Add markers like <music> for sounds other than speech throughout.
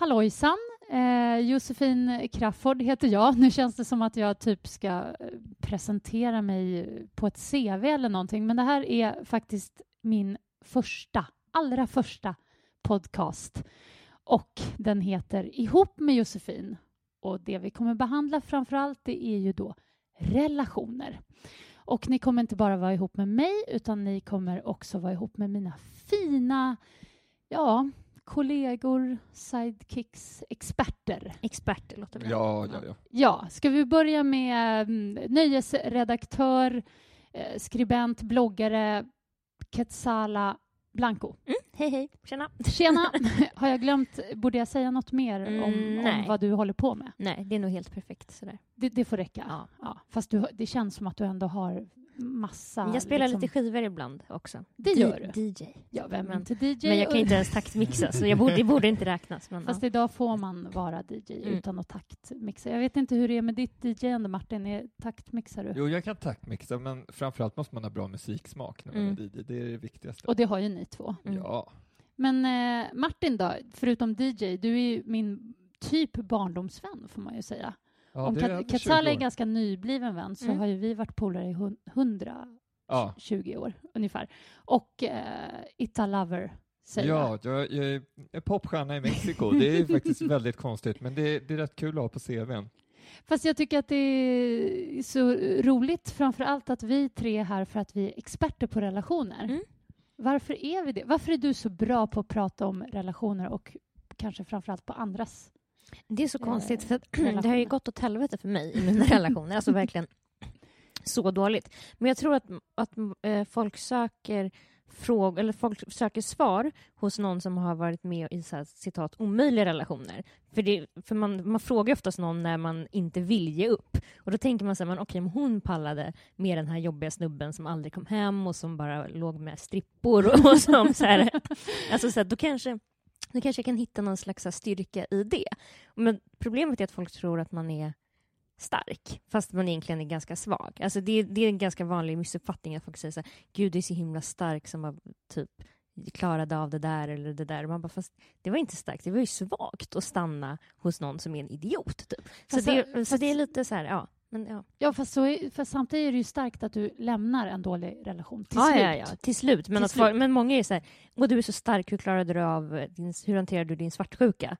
Hallojsan! Eh, Josefin Crafoord heter jag. <laughs> Nu känns det som att jag typ ska eh, presentera mig på ett CV eller någonting, men det här är faktiskt min första, allra första podcast. Och den heter Ihop med Josefin. Och det vi kommer behandla framför allt, det är ju då relationer. Och ni kommer inte bara vara ihop med mig, utan ni kommer också vara ihop med mina fina, ja, kollegor, sidekicks, experter. Experter låter bra. Ja, ja, ja. Ja, ska vi börja med mm, nöjesredaktör, eh, skribent, bloggare, Quetzala Blanco. Mm, hej, hej. Tjena. Tjena! <laughs> Har jag glömt, borde jag säga något mer Mm, om, om vad du håller på med? Nej, det är nog helt perfekt sådär. Det, det får räcka. Ja. Ja, fast du, det känns som att du ändå har massa... Jag spelar liksom- lite skivor ibland också. Det gör du. DJ. Ja, vem Men- inte DJ? Men jag kan inte ens <laughs> taktmixa, så jag borde, det borde inte räknas. Men, Fast ja. idag får man vara DJ Mm. utan att taktmixa. Jag vet inte hur det är med ditt DJ-ande, Martin. Är, taktmixar du? Jo, jag kan taktmixa, men framförallt måste man ha bra musiksmak när man Mm. är DJ. Det är det viktigaste. Och det har ju ni två. Mm. Ja. Men eh, Martin då, förutom DJ, du är ju min typ barndomsvän får man ju säga. Ja Om Katsala 20 är år. ganska nybliven vän så Mm. har ju vi varit polare i hun- 120 Ja, år ungefär. Och eh, Ita Lover säger ja jag, jag är en popstjärna i Mexiko. <laughs> Det är faktiskt väldigt konstigt, men det, det är rätt kul att ha på CVn. Fast jag tycker att det är så roligt framför allt att vi tre är här för att vi är experter på relationer. Mm. Varför är vi det? Varför är du så bra på att prata om relationer och kanske framför allt på andras? Det är så konstigt, för att <clears throat> det har ju gått åt helvete för mig i mina <laughs> relationer. Alltså verkligen så dåligt. Men jag tror att, att eh, folk söker fråg, eller folk söker svar hos någon som har varit med i så här, citat omöjliga relationer. För, det, för man, man frågar oftast någon när man inte vill ge upp. Och då tänker man så här, men okej, men hon pallade med den här jobbiga snubben som aldrig kom hem och som bara låg med strippor och, och <laughs> som så här, alltså så här, då kanske då kanske jag kan hitta någon slags styrka i det. Men problemet är att folk tror att man är stark, fast man egentligen är ganska svag. Alltså det, det är en ganska vanlig missuppfattning att folk säger så här, gud du är så himla stark som var typ klarade av det där eller det där. Man bara, fast det var inte starkt, det var ju svagt att stanna hos någon som är en idiot. Typ. Så, Fast- det, så det är lite så här, ja. Men, ja. Ja, fast, så är, fast samtidigt är det ju starkt att du lämnar en dålig relation till ja, slut. ja, ja, till slut. Men, Till att slut. men många är så här, Åh, du är så stark, hur klarade du av din, hur hanterade du din svartsjuka?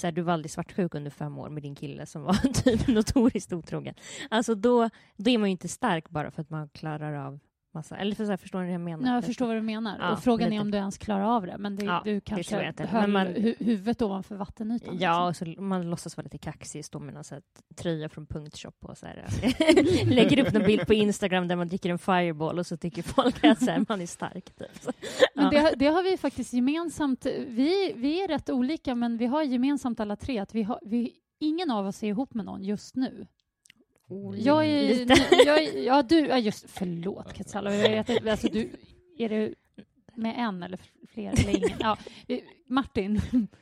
Så här, du var aldrig svartsjuk under fem år med din kille som var <laughs> typ notoriskt otrogen. Alltså då, då är man ju inte stark bara för att man klarar av massa, eller för så här, förstår ni hur jag menar? Nej, jag förstår vad du menar. Ja, och frågan är lite. om du ens klarar av det. Men det, Ja, du det kanske tror jag inte. höll man- hu- huvudet ovanför vattenytan. Ja, liksom. och så man låtsas vara lite kaxig, stå med någon så här tröja från Punktshop och så här, <laughs> <laughs> lägger upp en bild på Instagram där man dricker en fireball och så tycker folk att så här, man är stark. Typ. Så, <laughs> Men ja. det, det har vi faktiskt gemensamt. Vi, vi är rätt olika, men vi har gemensamt alla tre att vi har, vi, ingen av oss är ihop med någon just nu. Jag är... Lite. Jag är ja, du... Ja, just... Förlåt, Katsala. Jag vet inte, alltså, du, är det med en eller fler eller ingen? Ja, eh, Martin.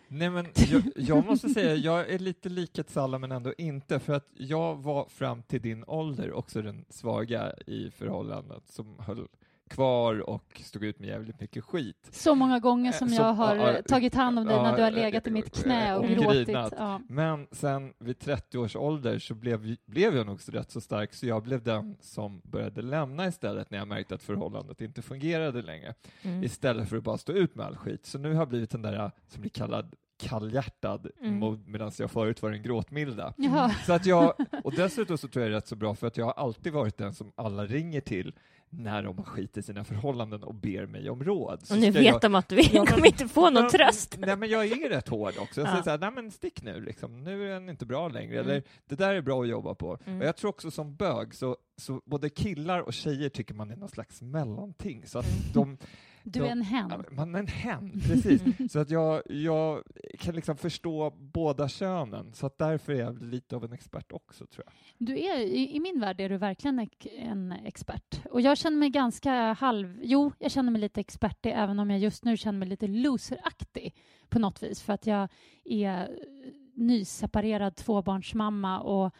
Nej, men jag, jag måste säga, jag är lite lik ett Salla, men ändå inte, för att jag var fram till din ålder också den svaga i förhållandet som höll kvar och stod ut med jävligt mycket skit. Så många gånger som Eh, jag har ja, eh, tagit hand om dig när ja, du har eh, legat i mitt knä och och gråtit. grinat. Ja. Men sen vid 30 års ålder så blev, blev jag nog så rätt så stark så jag blev den som började lämna istället när jag märkte att förhållandet inte fungerade längre. Mm. Istället för att bara stå ut med all skit. Så nu har jag blivit den där som blir kallad kallhjärtad Mm. medan jag förut var den gråtmilda. Jaha. Så att jag, och dessutom så tror jag det är rätt så bra för att jag har alltid varit den som alla ringer till när de har skit i sina förhållanden och ber mig om råd. Så Och nu vet jag, de att du Ja, men- kommer inte få någon Ja, tröst. Nej, men jag är rätt hård också. Jag Ja. säger så här, nej men stick nu, liksom. nu är den inte bra längre. Mm. Eller, det där är bra att jobba på. Mm. Och jag tror också som bög, så, så både killar och tjejer tycker man är någon slags mellanting. Så att de, Du är en hen. Man är en hen, precis. <laughs> Så att jag, jag kan liksom förstå båda könen, så att därför är jag lite av en expert också, tror jag. Du är, i, I min värld är du verkligen en expert. Och jag känner mig ganska halv... Jo, jag känner mig lite expertig även om jag just nu känner mig lite loseraktig på något vis för att jag är nyseparerad tvåbarnsmamma och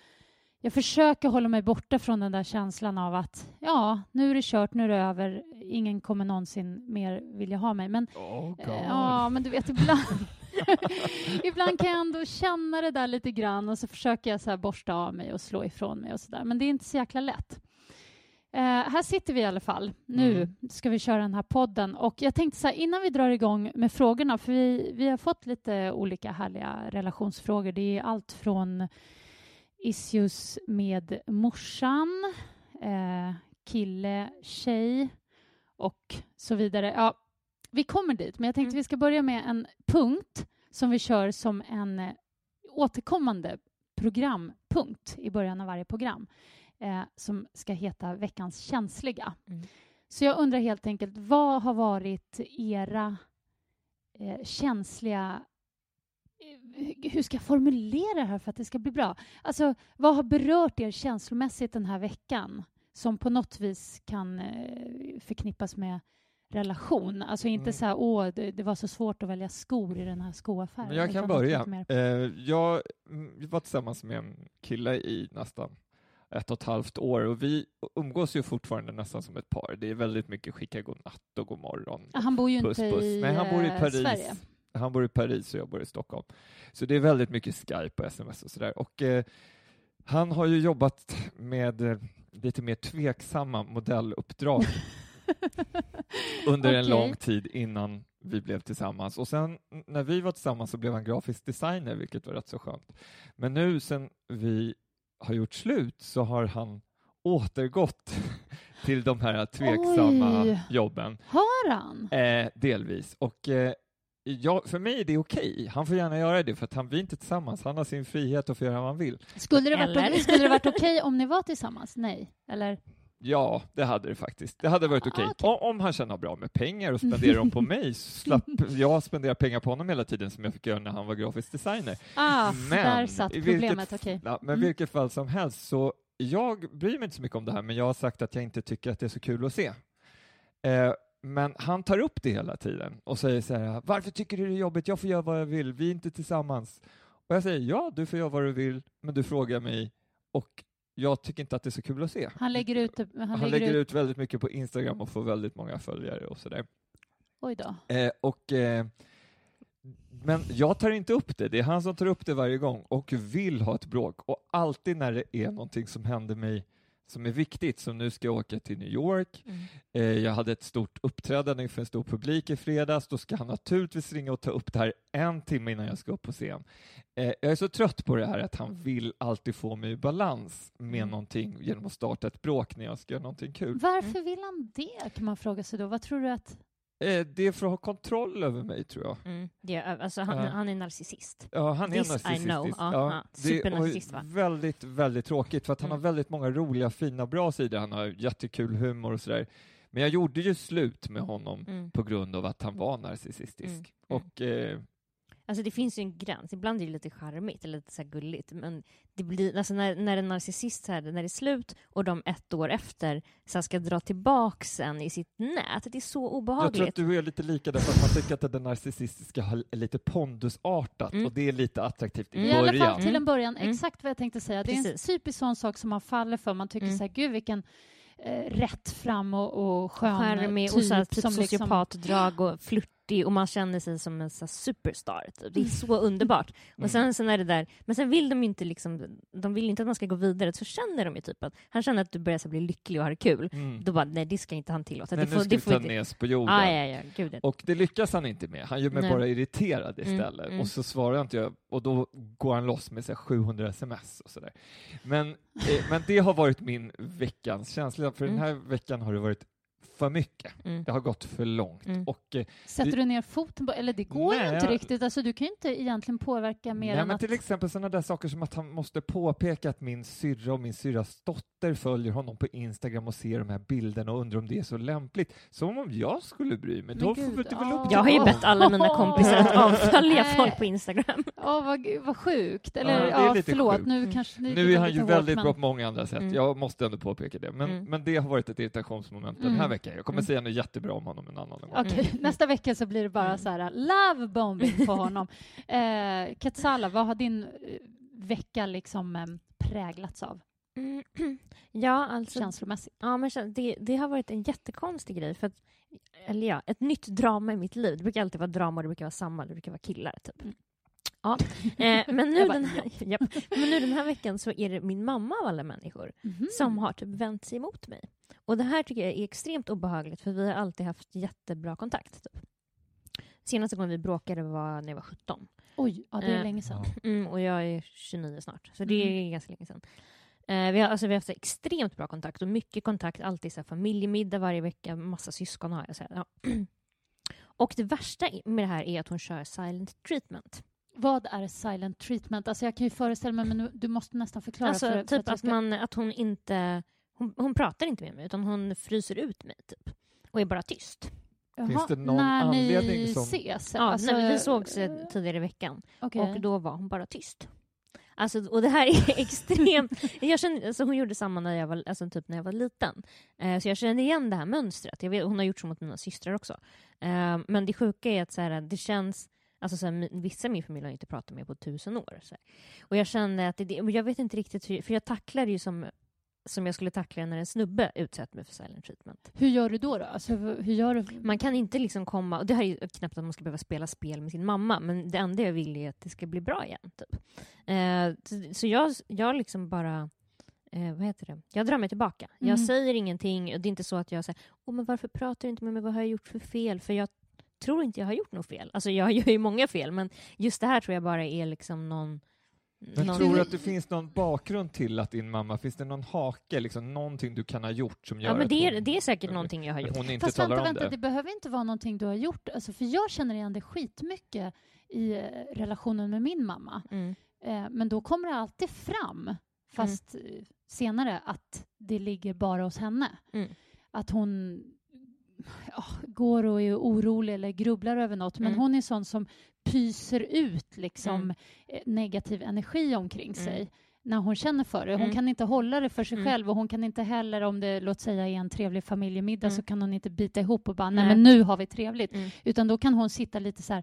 jag försöker hålla mig borta från den där känslan av att ja, nu är det kört, nu är det över, ingen kommer någonsin mer vilja ha mig. Men Oh, Ja, men du vet, ibland, <laughs> ibland kan jag ändå känna det där lite grann och så försöker jag så borsta av mig och slå ifrån mig och så där. Men det är inte så jäkla lätt. Eh, här sitter vi i alla fall. Nu Mm. ska vi köra den här podden. Och jag tänkte så här, innan vi drar igång med frågorna, för vi, vi har fått lite olika härliga relationsfrågor. Det är allt från issues med morsan, eh, kille, tjej och så vidare. Ja, vi kommer dit, men jag tänkte Mm. vi ska börja med en punkt som vi kör som en eh, återkommande programpunkt i början av varje program eh, som ska heta Veckans känsliga. Mm. Så jag undrar helt enkelt, vad har varit era eh, känsliga hur ska jag formulera det här för att det ska bli bra? Alltså, vad har berört er känslomässigt den här veckan som på något vis kan eh, förknippas med relation? Alltså inte Mm. så här, åh, det, det var så svårt att välja skor i den här skoaffären. Men jag kan börja. Eh, jag mm, var tillsammans med en kille i nästan ett och ett halvt år och vi umgås ju fortfarande nästan som ett par. Det är väldigt mycket skicka godnatt och god morgon. Han bor ju Puss, inte puss. i, Nej, han bor i eh, Paris. Sverige. Han bor i Paris och jag bor i Stockholm. Så det är väldigt mycket Skype och sms och sådär. Och eh, han har ju jobbat med eh, lite mer tveksamma modelluppdrag <laughs> under en Okej. lång tid innan vi blev tillsammans. Och sen när vi var tillsammans så blev han grafisk designer, vilket var rätt så skönt. Men nu sen vi har gjort slut så har han återgått <laughs> till de här tveksamma Oj. jobben. Har han? Eh, delvis. Och eh, ja, för mig är det okej. Han får gärna göra det, för att han, vi är inte tillsammans. Han har sin frihet att få göra vad han vill. Skulle det varit, Eller? skulle det varit okej om ni var tillsammans? Nej? Eller? Ja, det hade det faktiskt. Det hade varit okej. Ah, okej. O- Om han tjänar bra med pengar och spenderar dem på mig, så <laughs> slapp jag spendera pengar på honom hela tiden som jag fick göra när han var grafisk designer. Ah, Men där satt vilket- problemet. Okej. Ja, men Mm. vilket fall som helst, så jag bryr mig inte så mycket om det här, men jag har sagt att jag inte tycker att det är så kul att se. Eh, men han tar upp det hela tiden och säger så här, varför tycker du det är jobbigt? Jag får göra vad jag vill, vi är inte tillsammans. Och jag säger, ja, du får göra vad du vill, men du frågar mig och jag tycker inte att det är så kul att se. Han lägger ut... Han, Han, lägger ut väldigt mycket på Instagram och får väldigt många följare och sådär. Oj då. Eh, och, eh, men jag tar inte upp det, det är han som tar upp det varje gång och vill ha ett bråk. Och alltid när det är någonting som händer mig som är viktigt, som nu ska jag åka till New York, Mm. eh, jag hade ett stort uppträdande inför en stor publik i fredags, då ska han naturligtvis ringa och ta upp det här en timme innan jag ska upp på scen. Eh, jag är så trött på det här att han vill alltid få mig i balans med Mm. någonting genom att starta ett bråk när jag ska göra någonting kul. Varför vill han det, kan man fråga sig då. Vad tror du att... Eh, det är för att ha kontroll över mig, tror jag. Mm. Det är, alltså, han, Ja. han är narcissist. Ja, han är This I narcissistisk. Ja, ja. det är Supernarcissist, va? väldigt, väldigt tråkigt för att han Mm. har väldigt många roliga, fina, bra sidor. Han har jättekul humor och sådär. Men jag gjorde ju slut med honom Mm. på grund av att han var narcissistisk. Mm. Och eh, Alltså det finns ju en gräns. Ibland är det lite charmigt eller lite så gulligt. Men det blir, alltså när, när en narcissist, här, när det är slut och de ett år efter så ska dra tillbaks en i sitt nät, det är så obehagligt. Jag tror att du är lite lika därför att man tycker att det narcissistiska är lite pondusartat mm. och det är lite attraktivt i mm. början. I alla fall till en mm. början, mm. exakt vad jag tänkte säga. Precis. Det är en typisk sån sak som man faller för. Man tycker mm. så här, gud vilken eh, rätt fram och, och skön Skärmig, typ. Och så här, typ sociopatdrag liksom... och flört 40 och man känner sig som en så superstar. Typ. Det är mm. så underbart. <laughs> Och mm. sen, sen är det där, men sen vill de ju inte, liksom, de vill inte att man ska gå vidare, så känner de ju typ att han känner att du börjar så bli lycklig och har kul. Mm. Då bara, nej det ska inte han tillåta. Nej, det får, nu ska det får vi ta näs på jorden. Ah, ja, ja, Gud. Och det lyckas han inte med. Han gör mig nej. bara irriterad mm, istället. Mm, och så svarar inte jag och då går han loss med så 700 sms och sådär. Men, eh, men det har varit min veckans känsla, för mm. den här veckan har det varit för mycket. Mm. Det har gått för långt. Mm. Och, eh, Sätter det- du ner foten på, eller det går ju Nej, inte jag- riktigt, alltså du kan ju inte egentligen påverka mer nej, än men att... till exempel sådana där saker som att han måste påpeka att min syrra och min syrras dotter följer honom på Instagram och ser de här bilderna och undrar om det är så lämpligt. Som om jag skulle bry mig. Men Då gud, får det väl upp ah. Jag har ju bett alla mina kompisar att <laughs> avfölja folk på Instagram. Åh, vad, vad sjukt. Eller Ja, ja, är förlåt, sjukt. nu Mm. kanske Nu är han ju väldigt hårt, bra men- på många andra sätt. Mm. Jag måste ändå påpeka det. Men, Mm. men det har varit ett irritationsmoment den här Mm. Veckan. Jag kommer Mm. säga något jättebra om honom en annan gång. Okej, Mm. nästa vecka så blir det bara Mm. så här love bombing på <laughs> honom. eh, Katsala, vad har din eh, vecka liksom eh, präglats av Mm. <clears throat> Ja, alltså känslomässigt? Ja, men det, det har varit en jättekonstig grej. För att, eller ja, ett nytt drama i mitt liv. Det brukar alltid vara drama och det brukar vara samma, det brukar vara killar. Typ. Mm. Ja. Eh, <laughs> men, nu bara, den här, japp. men nu den här veckan så är det min mamma av alla människor Mhm. som har typ vänt sig emot mig. Och det här tycker jag är extremt obehagligt för vi har alltid haft jättebra kontakt. Typ. Senaste gången vi bråkade var när jag var 17. Oj, ja, det är Eh, länge sedan. Mm, och jag är 29 snart, så det är Mm. ganska länge sedan. Eh, vi, har, alltså, vi har haft extremt bra kontakt och mycket kontakt, alltid så här, familjemiddag varje vecka, massa syskon har jag. Så här, ja. <clears throat> Och det värsta med det här är att hon kör silent treatment. Vad är silent treatment? Alltså jag kan ju föreställa mig, men nu- du måste nästan förklara. Alltså för, för typ jag att, ska- man, att hon inte... Hon, hon pratar inte med mig, utan hon fryser ut mig typ. Och är bara tyst. Jaha, Finns det någon när anledning ni som- ses? Ja, Alltså, när vi sågs tidigare i veckan. okej. Och då var hon bara tyst. Alltså, och det här är <laughs> extremt... Jag kände, alltså hon gjorde samma när jag var, alltså typ när jag var liten. Eh, så jag kände igen det här mönstret. Jag vet, hon har gjort så mot mina systrar också. Eh, men det sjuka är att så här, det känns... Alltså så här, vissa i min familj har inte pratat med på tusen år. Så här. Och jag kände att det, jag vet inte riktigt hur... För jag tacklar ju som, som jag skulle tackla när en snubbe utsätter mig för silent treatment. Hur gör du då? då? Alltså, hur gör du? Man kan inte liksom komma, och det här är ju knappt att man ska behöva spela spel med sin mamma, men det enda jag vill är att det ska bli bra igen. Typ. Eh, så- så jag, jag liksom bara, eh, vad heter det, jag drar mig tillbaka. Mm. Jag säger ingenting, och det är inte så att jag säger, åh men varför pratar du inte med mig, vad har jag gjort för fel? För jag tror inte jag har gjort något fel. Alltså jag gör ju många fel, men just det här tror jag bara är liksom någon... Men någon tror du att det finns någon bakgrund till att din mamma, finns det någon hake, liksom någonting du kan ha gjort som gör ja, men det, är, hon, det är säkert någonting jag har gjort. hon inte Fast talar vänta, om vänta, det. det? behöver inte vara någonting du har gjort. Alltså, för jag känner igen det skitmycket i eh, relationen med min mamma. Mm. Eh, men då kommer det alltid fram, fast eh, senare, att det ligger bara hos henne. Mm. Att hon ja, går och är orolig eller grubblar över något. Men Mm. hon är sån som pyser ut liksom, Mm. eh, negativ energi omkring Mm. sig när hon känner för det. Hon Mm. kan inte hålla det för sig Mm. själv och hon kan inte heller, om det låt säga är en trevlig familjemiddag, Mm. så kan hon inte bita ihop och bara nej, men nu har vi trevligt. Mm. Utan då kan hon sitta lite så här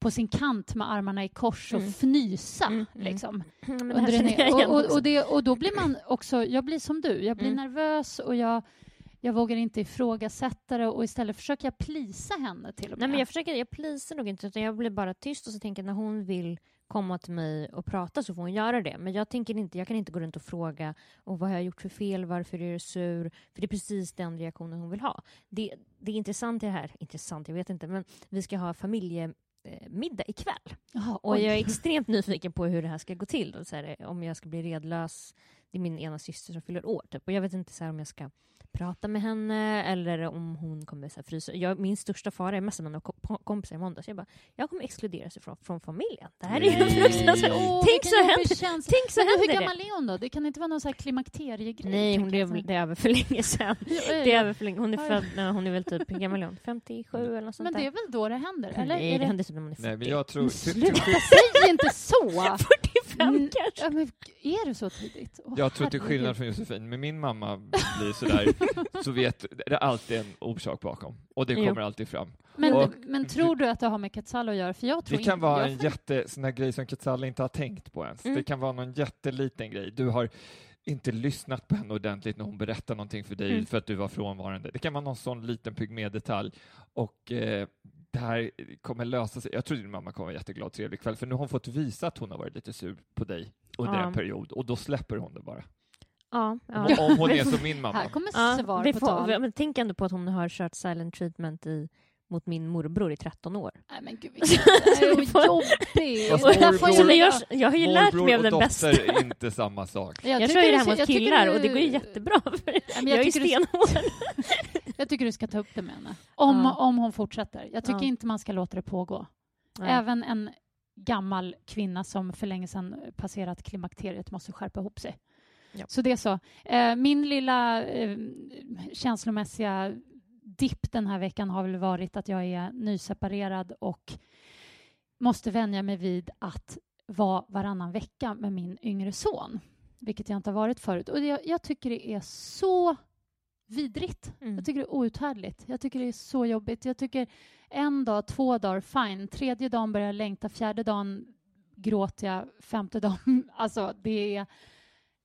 på sin kant med armarna i kors och Mm. fnysa. Liksom. <clears throat> Och, och, och, det, och då blir man <clears throat> också, jag blir som du, jag blir nervös och jag, jag vågar inte ifrågasätta det och istället försöker jag plisa henne till och med. Nej, men jag försöker, jag plisar nog inte, utan jag blir bara tyst och så tänker när hon vill komma till mig och prata så får hon göra det. Men jag tänker inte, jag kan inte gå runt och fråga och vad har jag gjort för fel, varför är du sur? För det är precis den reaktionen hon vill ha. Det, det är intressant det här, intressant, jag vet inte, men vi ska ha familjemiddag ikväll. Jaha, Och jag är extremt nyfiken på hur det här ska gå till. Och så här, om jag ska bli redlös. Det är min ena syster som fyller år. Typ. Och jag vet inte så här, om jag ska prata med henne eller om hon kommer så här, frysa. Jag, min största fara är mest med mina ko- kompisar i måndags. Jag bara, jag kommer exkluderas från, från familjen. Det här är ju fruktansvärt. Tänk så händer. Tänk så hur händer det. gammal är hon då? Det kan inte vara någon så här klimakteriegrej? Nej, hon jag. väl- det är över för länge sedan. <laughs> Det är över för länge. Hon är född, nej, hon är väl typ, hur gammal är hon? 57 eller något sånt Men det är väl då det händer? Eller? Nej, det händer typ när man är 40. Nej, men jag tror... <laughs> Sluta, säg inte så! <laughs> 45 Mm, kanske? Ja, men är det så tidigt? Åh, Jag tror till skillnad från Josefin, med min mamma blir sådär, <laughs> så vet det är alltid en orsak bakom. Och det Jo. kommer alltid fram. Men, Och- men tror du att det har med Katsalo att göra? För jag tror Det kan inte- vara en får- jätte, sån här grej som Katsala inte har tänkt på ens. Mm. Det kan vara någon jätteliten grej. Du har inte lyssnat på henne ordentligt när hon berättar någonting för dig Mm. för att du var frånvarande. Det kan vara någon sån liten pygmédetalj. Och eh, det här kommer lösa sig. Jag tror din mamma kommer vara jätteglad och trevlig kväll, för nu har hon fått visa att hon har varit lite sur på dig under Ja. en period och då släpper hon det bara. Ja, ja. Om, om hon är som min mamma. Här kommer Ja, svar vi på får, tal. men tänk ändå på att hon har kört silent treatment i, mot min morbror i 13 år. Nej men gud vilken <laughs> det är Vi får- jobbigt. Och morbror- jag jag, jag har ju lärt Morbror mig av och den dotter bästa. är inte samma sak. Jag, tycker kör ju det här mot jag killar du- och det går ju jättebra. För Ja, men jag jag är ju stenhård. Jag tycker du ska ta upp det med henne. Om, Ja. om hon fortsätter. Jag tycker Ja. inte man ska låta det pågå. Nej. Även en gammal kvinna som för länge sedan passerat klimakteriet måste skärpa ihop sig. Ja. Så det är så. Eh, min lilla eh, känslomässiga dipp den här veckan har väl varit att jag är nyseparerad och måste vänja mig vid att vara varannan vecka med min yngre son, vilket jag inte har varit förut. Och det, jag tycker det är så vidrigt. Mm. Jag tycker det är outhärdligt. Jag tycker det är så jobbigt. Jag tycker en dag, två dagar, fine. Tredje dagen börjar jag längta, fjärde dagen gråter jag, femte dagen... <laughs> Alltså, det är...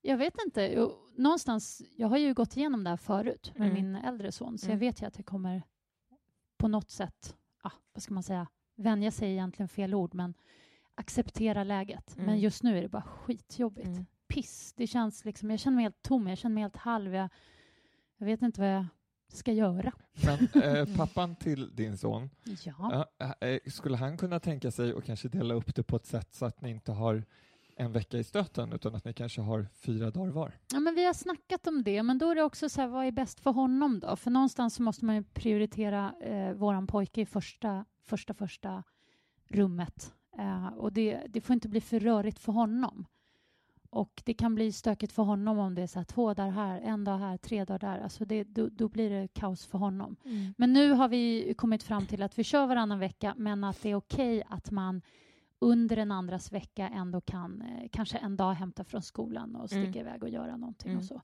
Jag vet inte. Någonstans, jag har ju gått igenom det här förut med Mm. min äldre son, så Mm. jag vet ju att jag kommer på något sätt, ah, vad ska man säga, vänja sig egentligen fel ord, men acceptera läget. Men Mm. just nu är det bara skitjobbigt. Mm. Piss. Det känns liksom, jag känner mig helt tom, jag känner mig helt halv. Jag, jag vet inte vad jag ska göra. Men eh, pappan till din son, Ja. ja, eh, skulle han kunna tänka sig att kanske dela upp det på ett sätt så att ni inte har en vecka i stöten utan att ni kanske har fyra dagar var? Ja, men vi har snackat om det, men då är det också så här, vad är bäst för honom då? För någonstans så måste man ju prioritera eh, våran pojke i första, första, första rummet. Eh, och det, det får inte bli för rörigt för honom. Och det kan bli stökigt för honom om det är så här, två dagar här, en dag här, tre dagar där. Alltså det, då, då blir det kaos för honom. Mm. Men nu har vi kommit fram till att vi kör varannan vecka, men att det är okej att man under en andras vecka ändå kan eh, kanske en dag hämta från skolan och sticka Mm. iväg och göra någonting Mm. och så.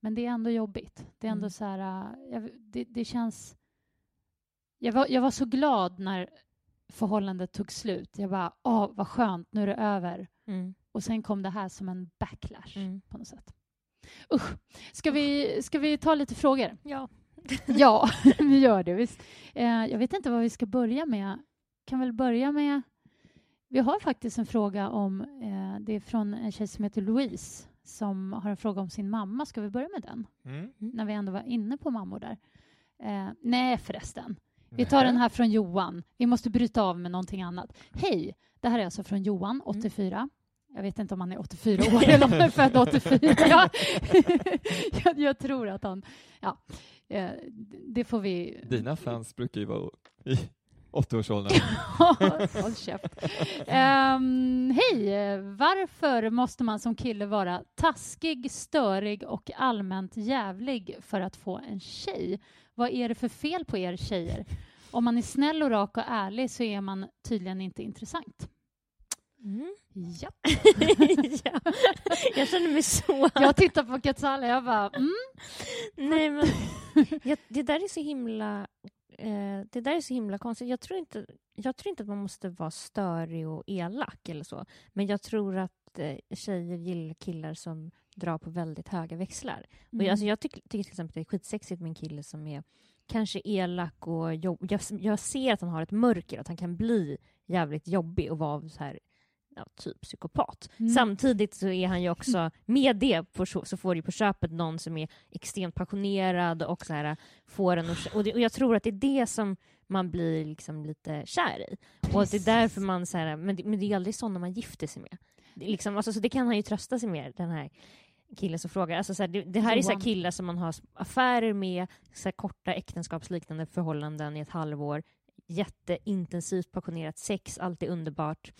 Men det är ändå jobbigt. Det är ändå Mm. så här, eh, jag, det, det känns... Jag var, jag var så glad när förhållandet tog slut. Jag bara, åh, vad skönt, nu är det över. Mm. Och sen kom det här som en backlash Mm. på något sätt. Usch. Ska vi, ska vi ta lite frågor? Ja. <laughs> Ja, <laughs> vi gör det. Visst. Eh, jag vet inte vad vi ska börja med. Kan väl börja med... Vi har faktiskt en fråga om... Eh, det är från en tjej som heter Louise som har en fråga om sin mamma. Ska vi börja med den? Mm. När vi ändå var inne på mammor där. Eh, nej, förresten. Vi tar den här från Johan. Vi måste bryta av med någonting annat. Hej! Det här är alltså från Johan, 84. Jag vet inte om han är 84 år <laughs> eller om han är född 84. <laughs> Ja. <laughs> jag, jag tror att han... Ja, eh, det får vi... Dina fans brukar ju vara i 80-årsåldern. Håll käft. Ehm, Hej! Varför måste man som kille vara taskig, störig och allmänt jävlig för att få en tjej? Vad är det för fel på er tjejer? Om man är snäll och rak och ärlig så är man tydligen inte intressant. Mm. Ja. <laughs> ja. Jag känner mig så... <laughs> Jag tittar på Katsala jag bara, mm. Nej, men jag, det där är så himla... Eh, det där är så himla konstigt. Jag tror, inte, jag tror inte att man måste vara störig och elak eller så. Men jag tror att eh, tjejer gillar killar som drar på väldigt höga växlar. Och jag, Mm. alltså, jag tycker, tycker till exempel att det är skitsexigt med en kille som är kanske elak och jobb, jag, jag ser att han har ett mörker, att han kan bli jävligt jobbig och vara så här ja, typ psykopat. Mm. Samtidigt så är han ju också, med det på, så får du på köpet någon som är extremt passionerad och så här, får en att, och, det, och jag tror att det är det som man blir liksom lite kär i. Och att det är därför man, så här, men, det, men det är aldrig sådana man gifter sig med. Det, liksom, alltså, så det kan han ju trösta sig med, den här killen som frågar. Alltså, så här, det, det här är så här killar som man har affärer med, så här, korta äktenskapsliknande förhållanden i ett halvår, jätteintensivt passionerat sex, allt är underbart.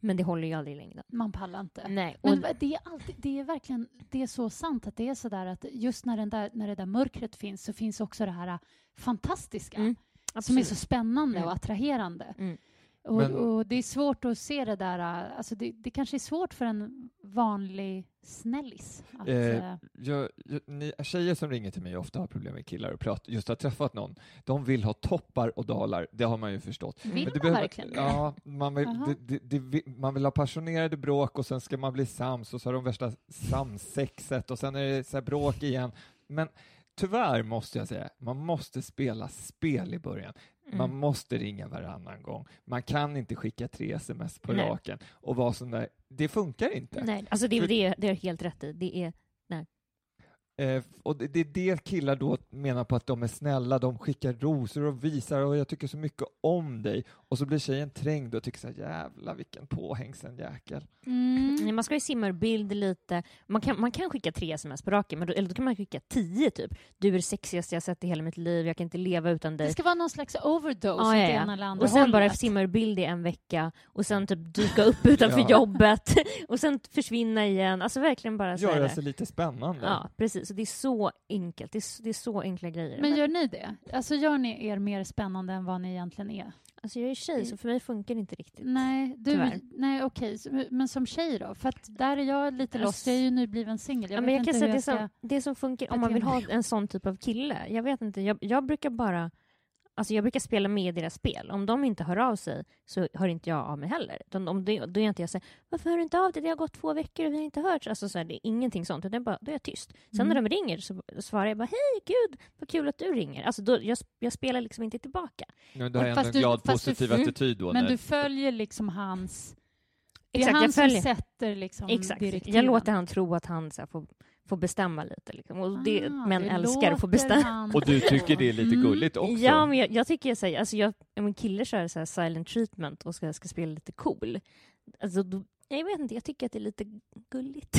Men det håller ju aldrig i längden. Man pallar inte. Nej, och, Men det är, alltid, det är verkligen det är så sant att det är så där att just när, den där, när det där mörkret finns så finns också det här fantastiska Mm, som är så spännande Mm. och attraherande. Mm. Och, Men- och det är svårt att se det där, äh, alltså det, det kanske är svårt för en vanlig snällis att... Eh, eh, jag, jag, ni, tjejer som ringer till mig ofta har problem med killar och prat, just har träffat någon. De vill ha toppar och dalar, det har man ju förstått. Vill man behöver- verkligen? Ja, man vill, det, det, man vill ha passionerade bråk och sen ska man bli sams och så har de värsta samsexet och sen är det så bråk igen. Men tyvärr måste jag säga, man måste spela spel i början. Man Mm. måste ringa varannan gång. Man kan inte skicka tre sms på Nej. raken och vara sån där. Det funkar inte. Nej, alltså det, För- det, det är helt rätt i. Det är, Eh, och det, det är det killar då menar på att de är snälla, de skickar rosor och visar och jag tycker så mycket om dig. Och så blir tjejen trängd och tycker så här, jävla vilken påhängsen jäkel. mm. Nej, man ska ju simma ur bild lite. Man kan, man kan skicka tre sms på raken, men då, eller då kan man skicka tio typ. Du är det sexigaste jag sett i hela mitt liv, jag kan inte leva utan dig. Det ska vara någon slags overdose åt ja, ja. ena eller andra Och sen bara hållet. simma ur bild i en vecka och sen typ dyka upp utanför <laughs> Ja. jobbet <laughs> och sen försvinna igen. Alltså verkligen bara så Göra sig lite spännande. Ja, precis. Så det är så enkelt. Det är, det är så enkla grejer. Men gör ni det? Alltså gör ni er mer spännande än vad ni egentligen är? alltså jag är tjej, så för mig funkar det inte riktigt. Nej, du, Tyvärr. nej okej. Men som tjej då? För att där är jag lite Alltså- lost. Jag är ju nybliven singel. Jag Ja, men jag inte kan säga det, som, det som funkar om man vill ha en sån typ av kille. Jag vet inte, jag, jag brukar bara Alltså jag brukar spela med i deras spel. Om de inte hör av sig så hör inte jag av mig heller. Utan om det, då är inte jag säger varför hör du inte av dig? Det har gått två veckor och vi har inte hört. Alltså så här, det är ingenting sånt. Utan det är bara, då är jag tyst. Sen när Mm. de ringer så svarar jag bara hej gud vad kul att du ringer. Alltså då, jag, jag spelar liksom inte tillbaka. Men du har ändå Fast en du- glad du- positiv mm. attityd då. Men när- du följer liksom hans... Det är Exakt, han jag följer. som sätter liksom Exakt. direktiven. Jag låter han tro att han så här, får, får bestämma lite. Liksom. Och det, Ah, män du älskar att få bestämma. han- Och du tycker det är lite Mm. gulligt också? Ja, men jag, jag tycker jag säger, alltså jag, om en kille kör så silent treatment och ska, ska spela lite cool, alltså då, jag vet inte, jag tycker att det är lite gulligt.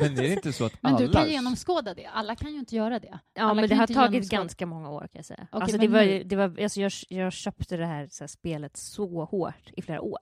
Men är det inte så att Men alla... du kan genomskåda det. Alla kan ju inte göra det. Ja, Alla men det har tagit genomskåda- ganska många år kan jag säga. Okej, alltså, det men var, nu- det var, alltså, jag, jag köpte det här, så här spelet så hårt i flera år.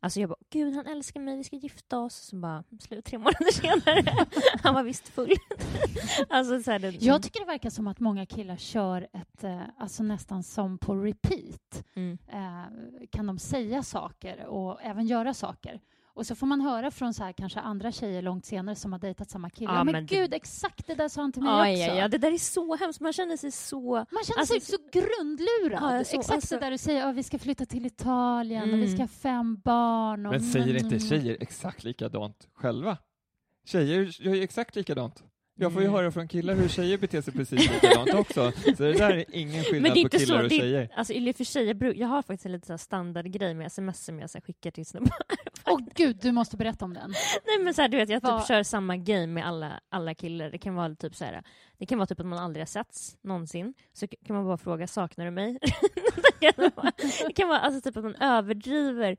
Alltså jag bara, gud han älskar mig, vi ska gifta oss. Så bara, slut tre månader senare, <laughs> han var visst full. <laughs> alltså, så här, det, Jag tycker det verkar som att många killar kör ett, eh, alltså nästan som på repeat. mm. Eh, kan de säga saker och även göra saker. Och så får man höra från så här, kanske andra tjejer långt senare som har dejtat samma kille. Ja, men, men det- gud, exakt det där sa han till mig Ja, också. ja, ja, det där är så hemskt, man känner sig så... Man känner Alltså, sig så grundlurad. Ja, så- exakt alltså- det där du säger, vi ska flytta till Italien och vi Mm. ska ha fem barn. Och Men säger inte Mm. tjejer exakt likadant själva? Tjejer gör ju exakt likadant. Jag får ju Mm. höra från killar hur tjejer beter sig precis likadant också. Så det där är ingen skillnad Men det är på inte killar så, och det tjejer. är, alltså, för sig, jag, bruk, jag har faktiskt en lite standardgrej med sms som jag så skickar till snubbar. Åh gud, du måste berätta om den. Nej men så här, du vet, jag typ kör samma game med alla, alla killar. Det kan vara typ så här, det kan vara typ att man aldrig har setts någonsin. Så kan man bara fråga, saknar du mig? <laughs> det kan vara, det kan vara alltså, typ att man överdriver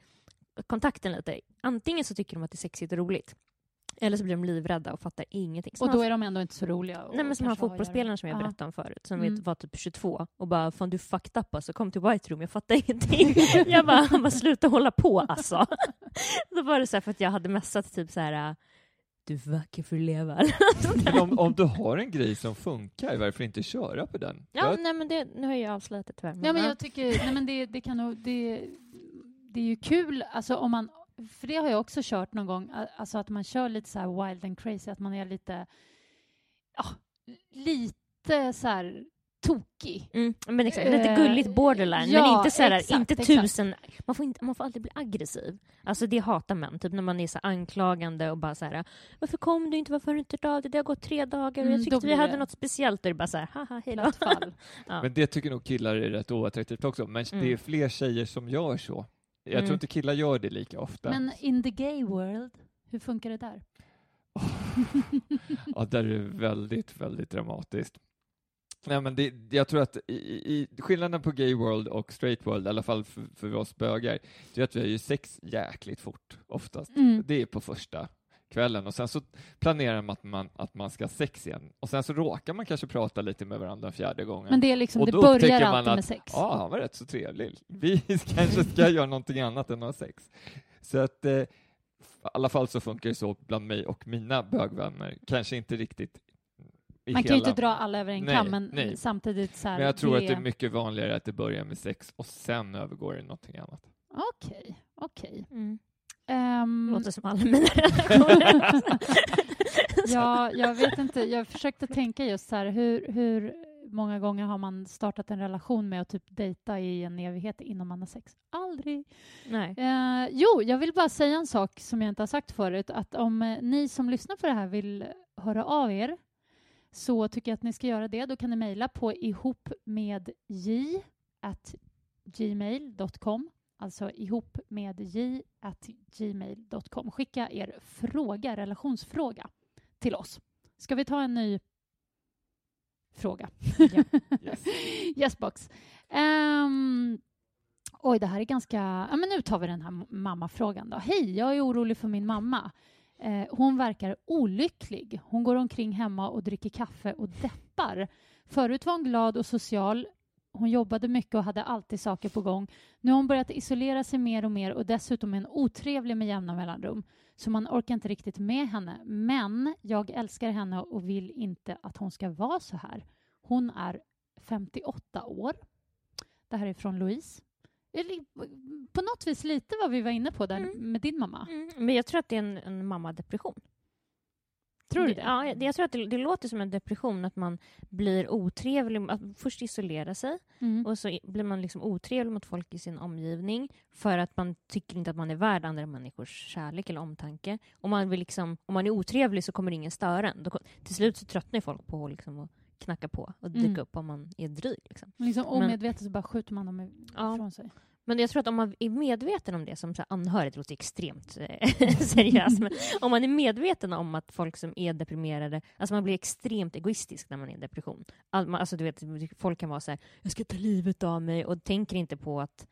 kontakten lite. Antingen så tycker de att det är sexigt och roligt. Eller så blir de livrädda och fattar ingenting. Som Och då han- är de ändå inte så roliga. Nej men som han fotbollsspelaren som jag Ja. berättade om förut, som Mm. var typ 22 och bara “fan du fucked up alltså, kom till White Room, jag fattar ingenting”. <laughs> jag bara, han bara “sluta hålla på alltså”. <laughs> då var det så här för att jag hade messat typ så här “du är vacker för att leva”. <laughs> Men om, om du har en grej som funkar, varför inte köra på den? ja, Jag- nej men det, nu har jag avslöjat det tyvärr. Ja, men ja. jag tycker, nej men det, det kan nog, det, det är ju kul, alltså om man, för det har jag också kört någon gång, a- alltså att man kör lite så här wild and crazy, att man är lite, ja, lite så här tokig. Mm, men exakt, lite Eh, gulligt borderline, ja, men inte så här, exakt, inte exakt. tusen... Man får, inte, man får alltid bli aggressiv. Alltså det hatar män, typ när man är så anklagande och bara så här “varför kom du inte, varför har du inte hört av dig, det har gått tre dagar och Mm, jag då tyckte vi hade det- något speciellt” och det är bara så här “haha, hej då”. Lätt fall. <laughs> Ja. Men det tycker nog killar är rätt oattraktivt också, men det är Mm. fler tjejer som gör så. Jag Mm. tror inte killar gör det lika ofta. Men in the gay world, hur funkar det där? <laughs> Ja, där är det väldigt, väldigt dramatiskt. Nej, men det, jag tror att i, i, skillnaden på gay world och straight world, i alla fall för, för oss bögar, det är att vi har ju sex jäkligt fort oftast. Mm. Det är på första kvällen och sen så planerar man att man, att man ska ha sex igen och sen så råkar man kanske prata lite med varandra fjärde gången. Men det är liksom, Och det då börjar upptäcker man alltid att, med sex. Ja, han var rätt så trevlig. Vi <laughs> kanske ska <laughs> göra någonting annat än att ha sex. Så att, eh, i alla fall så funkar det så bland mig och mina bögvänner. Kanske inte riktigt i Man kan ju hela... inte dra alla över en Nej, kam, men nej. samtidigt så här, Men jag tror att det är mycket vanligare att det börjar med sex och sen övergår i någonting annat. Okej, okej. Mm. Ehm, Låter som alla mina <laughs> ja, jag vet inte. Jag försökte tänka just så här, hur, hur många gånger har man startat en relation med att typ dejta i en evighet innan man har sex? Aldrig. Nej. Eh, jo, jag vill bara säga en sak som jag inte har sagt förut, att om eh, ni som lyssnar på det här vill höra av er så tycker jag att ni ska göra det. Då kan ni mejla på ihop med j at gmail.com alltså ihop med j at gmail.com. Skicka er fråga, relationsfråga till oss. Ska vi ta en ny fråga? Ja. <laughs> Yes. box. Ehm, oj, det här är ganska... Ja, men nu tar vi den här mammafrågan. Då. Hej, jag är orolig för min mamma. Eh, hon verkar olycklig. Hon går omkring hemma och dricker kaffe och deppar. Förut var hon glad och social. Hon jobbade mycket och hade alltid saker på gång. Nu har hon börjat isolera sig mer och mer och dessutom är hon otrevlig med jämna mellanrum. Så man orkar inte riktigt med henne. Men jag älskar henne och vill inte att hon ska vara så här. Hon är 58 år. Det här är från Louise. På något vis lite vad vi var inne på där Mm. med din mamma. Mm. Men jag tror att det är en, en mammadepression. Tror du det? Ja, jag, jag tror att det, det låter som en depression, att man blir otrevlig, att först isolera sig Mm. och så blir man liksom otrevlig mot folk i sin omgivning för att man tycker inte att man är värd andra människors kärlek eller omtanke. Om man, vill liksom, om man är otrevlig så kommer ingen störa en. Då, till slut så tröttnar folk på liksom att knacka på och dyka Mm. upp om man är dryg. Liksom. Liksom Men- omedvetet så bara skjuter man dem Ja. ifrån sig. Men jag tror att om man är medveten om det som så här anhörig, det låter extremt eh, <laughs> seriöst, men om man är medveten om att folk som är deprimerade, alltså man blir extremt egoistisk när man är i depression. All, man, alltså du vet, folk kan vara så här, jag ska ta livet av mig och tänker inte på att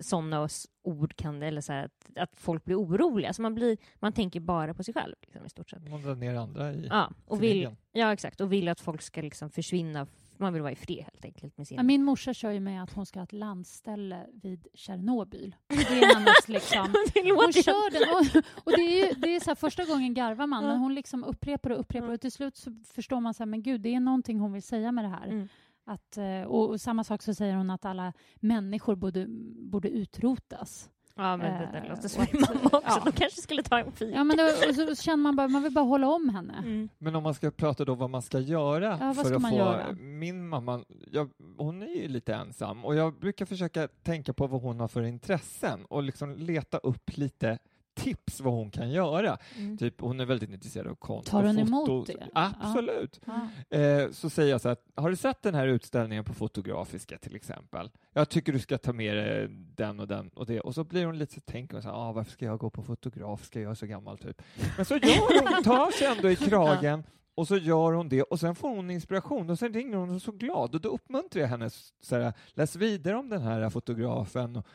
sådana ord kan, eller så här, att, att folk blir oroliga. Alltså man, blir, man tänker bara på sig själv liksom, i stort sett. Man drar ner andra i Ja, och vill, ja, exakt. Och vill att folk ska liksom försvinna. Man vill vara i fred helt enkelt med sin... Ja, min morsa kör ju med att hon ska ha ett landställe vid Tjernobyl. Det är hennes liksom... <laughs> det Hon låter kör den och, och det är ju det är så här, första gången garvar man, men hon liksom upprepar och upprepar och till slut så förstår man så här, men gud, det är någonting hon vill säga med det här. Mm. Att, eh, och, och samma sak så säger hon att alla människor borde, borde utrotas. Ja, men det där Eh, låter som min mamma också. ja. De kanske skulle ta en fika. Ja, men då, så, så känner man bara, man vill bara hålla om henne. Mm. Men om man ska prata då vad man ska göra Ja, vad för ska att man få... göra? Min mamma, jag, hon är ju lite ensam och jag brukar försöka tänka på vad hon har för intressen och liksom leta upp lite tips vad hon kan göra. Mm. Typ, hon är väldigt intresserad av konst Tar hon emot det? Absolut. Ja. Eh, så säger jag så här, har du sett den här utställningen på Fotografiska till exempel? Jag tycker du ska ta med dig den och den och det. Och så blir hon lite så tänker hon så här, ah, varför ska jag gå på Fotografiska, jag är så gammal typ. Men så gör hon, tar sig ändå i <laughs> kragen och så gör hon det och sen får hon inspiration och sen ringer hon och är så glad och då uppmuntrar jag henne så här, läs vidare om den här fotografen och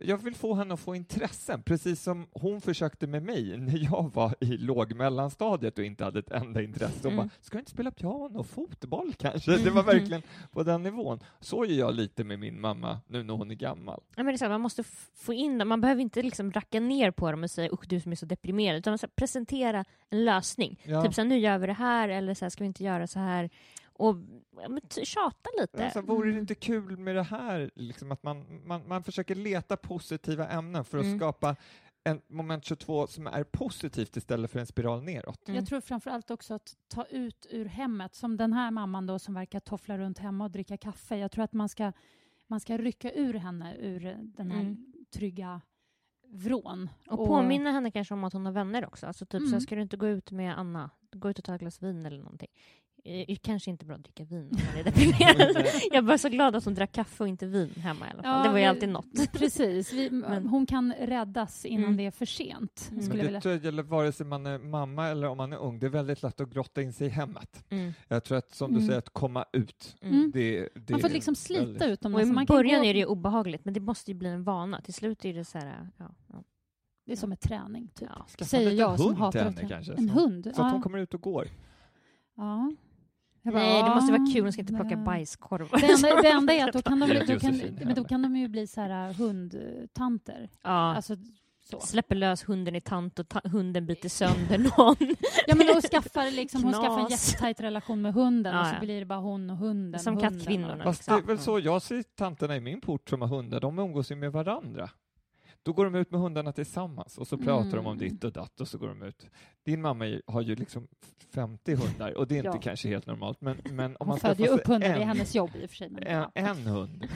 jag vill få henne att få intressen, precis som hon försökte med mig när jag var i låg-mellanstadiet och inte hade ett enda intresse. Hon Mm. bara, ska du inte spela piano fotboll kanske? Det var mm. verkligen på den nivån. Så är jag lite med min mamma nu när hon är gammal. Ja, men det är så här, man måste få in dem, man behöver inte liksom racka ner på dem och säga usch du som är så deprimerad, utan så här, presentera en lösning. Ja. Typ så här, nu gör vi det här, eller så här, ska vi inte göra så här? Och ja, men, tjata lite. Så här, vore det inte kul med det här, liksom att man, man, man försöker leta positiva ämnen för att Mm. skapa en moment 22 som är positivt istället för en spiral neråt. Mm. Jag tror framför allt också att ta ut ur hemmet, som den här mamman då som verkar toffla runt hemma och dricka kaffe. Jag tror att man ska, man ska rycka ur henne ur den här Mm. trygga vrån. Och påminna henne kanske om att hon har vänner också. Alltså typ så här, Mm. ska du inte gå ut med Anna, gå ut och ta ett glas vin eller någonting. Eh, kanske inte bra att dricka vin om man är <laughs> deprimerad. jag var så glad att hon drack kaffe och inte vin hemma i alla fall. det var ju alltid något. <laughs> Precis. Vi, <laughs> Men- Hon kan räddas innan Mm. det är för sent. Mm. Skulle Men det vilja. tror jag gäller vare sig man är mamma eller om man är ung. Det är väldigt lätt att grotta in sig i hemmet. Mm. Jag tror att, som du Mm. säger, att komma ut. Mm. Det, det Man får är liksom slita väldigt- ut dem. Och Alltså I man kan början gå- är det ju obehagligt, men det måste ju bli en vana. Till slut är det så här... Ja, ja. Det är som ett träning, typ. Ja. En Säger liten jag som hund till hatar att henne träna. kanske. En så, hund? Så att ja. hon kommer ut och går. ja. Bara, Nej, det måste vara ja, kul. Hon ska inte plocka bajskorvar. Det enda, det enda är att då kan, de, <laughs> då kan, men då kan de ju bli så här äh, hundtanter. Ja. Alltså, så. Släpper lös hunden i tant och ta hunden biter sönder någon. Ja, men då skaffar liksom, hon skaffar en jättetajt relation med hunden Ja, och ja. så blir det bara hon och hunden. Som kattkvinnorna. och- Fast det är liksom. väl så jag ser tanterna i min port som har hundar, de umgås ju med varandra. Då går de ut med hundarna tillsammans och så pratar de om Mm. ditt och datt och så går de ut. Din mamma har ju liksom 50 hundar och det är inte Ja. kanske helt normalt, men, men om Hon man föder ju upp hundar, det är en, hennes jobb i och för sig. En, en hund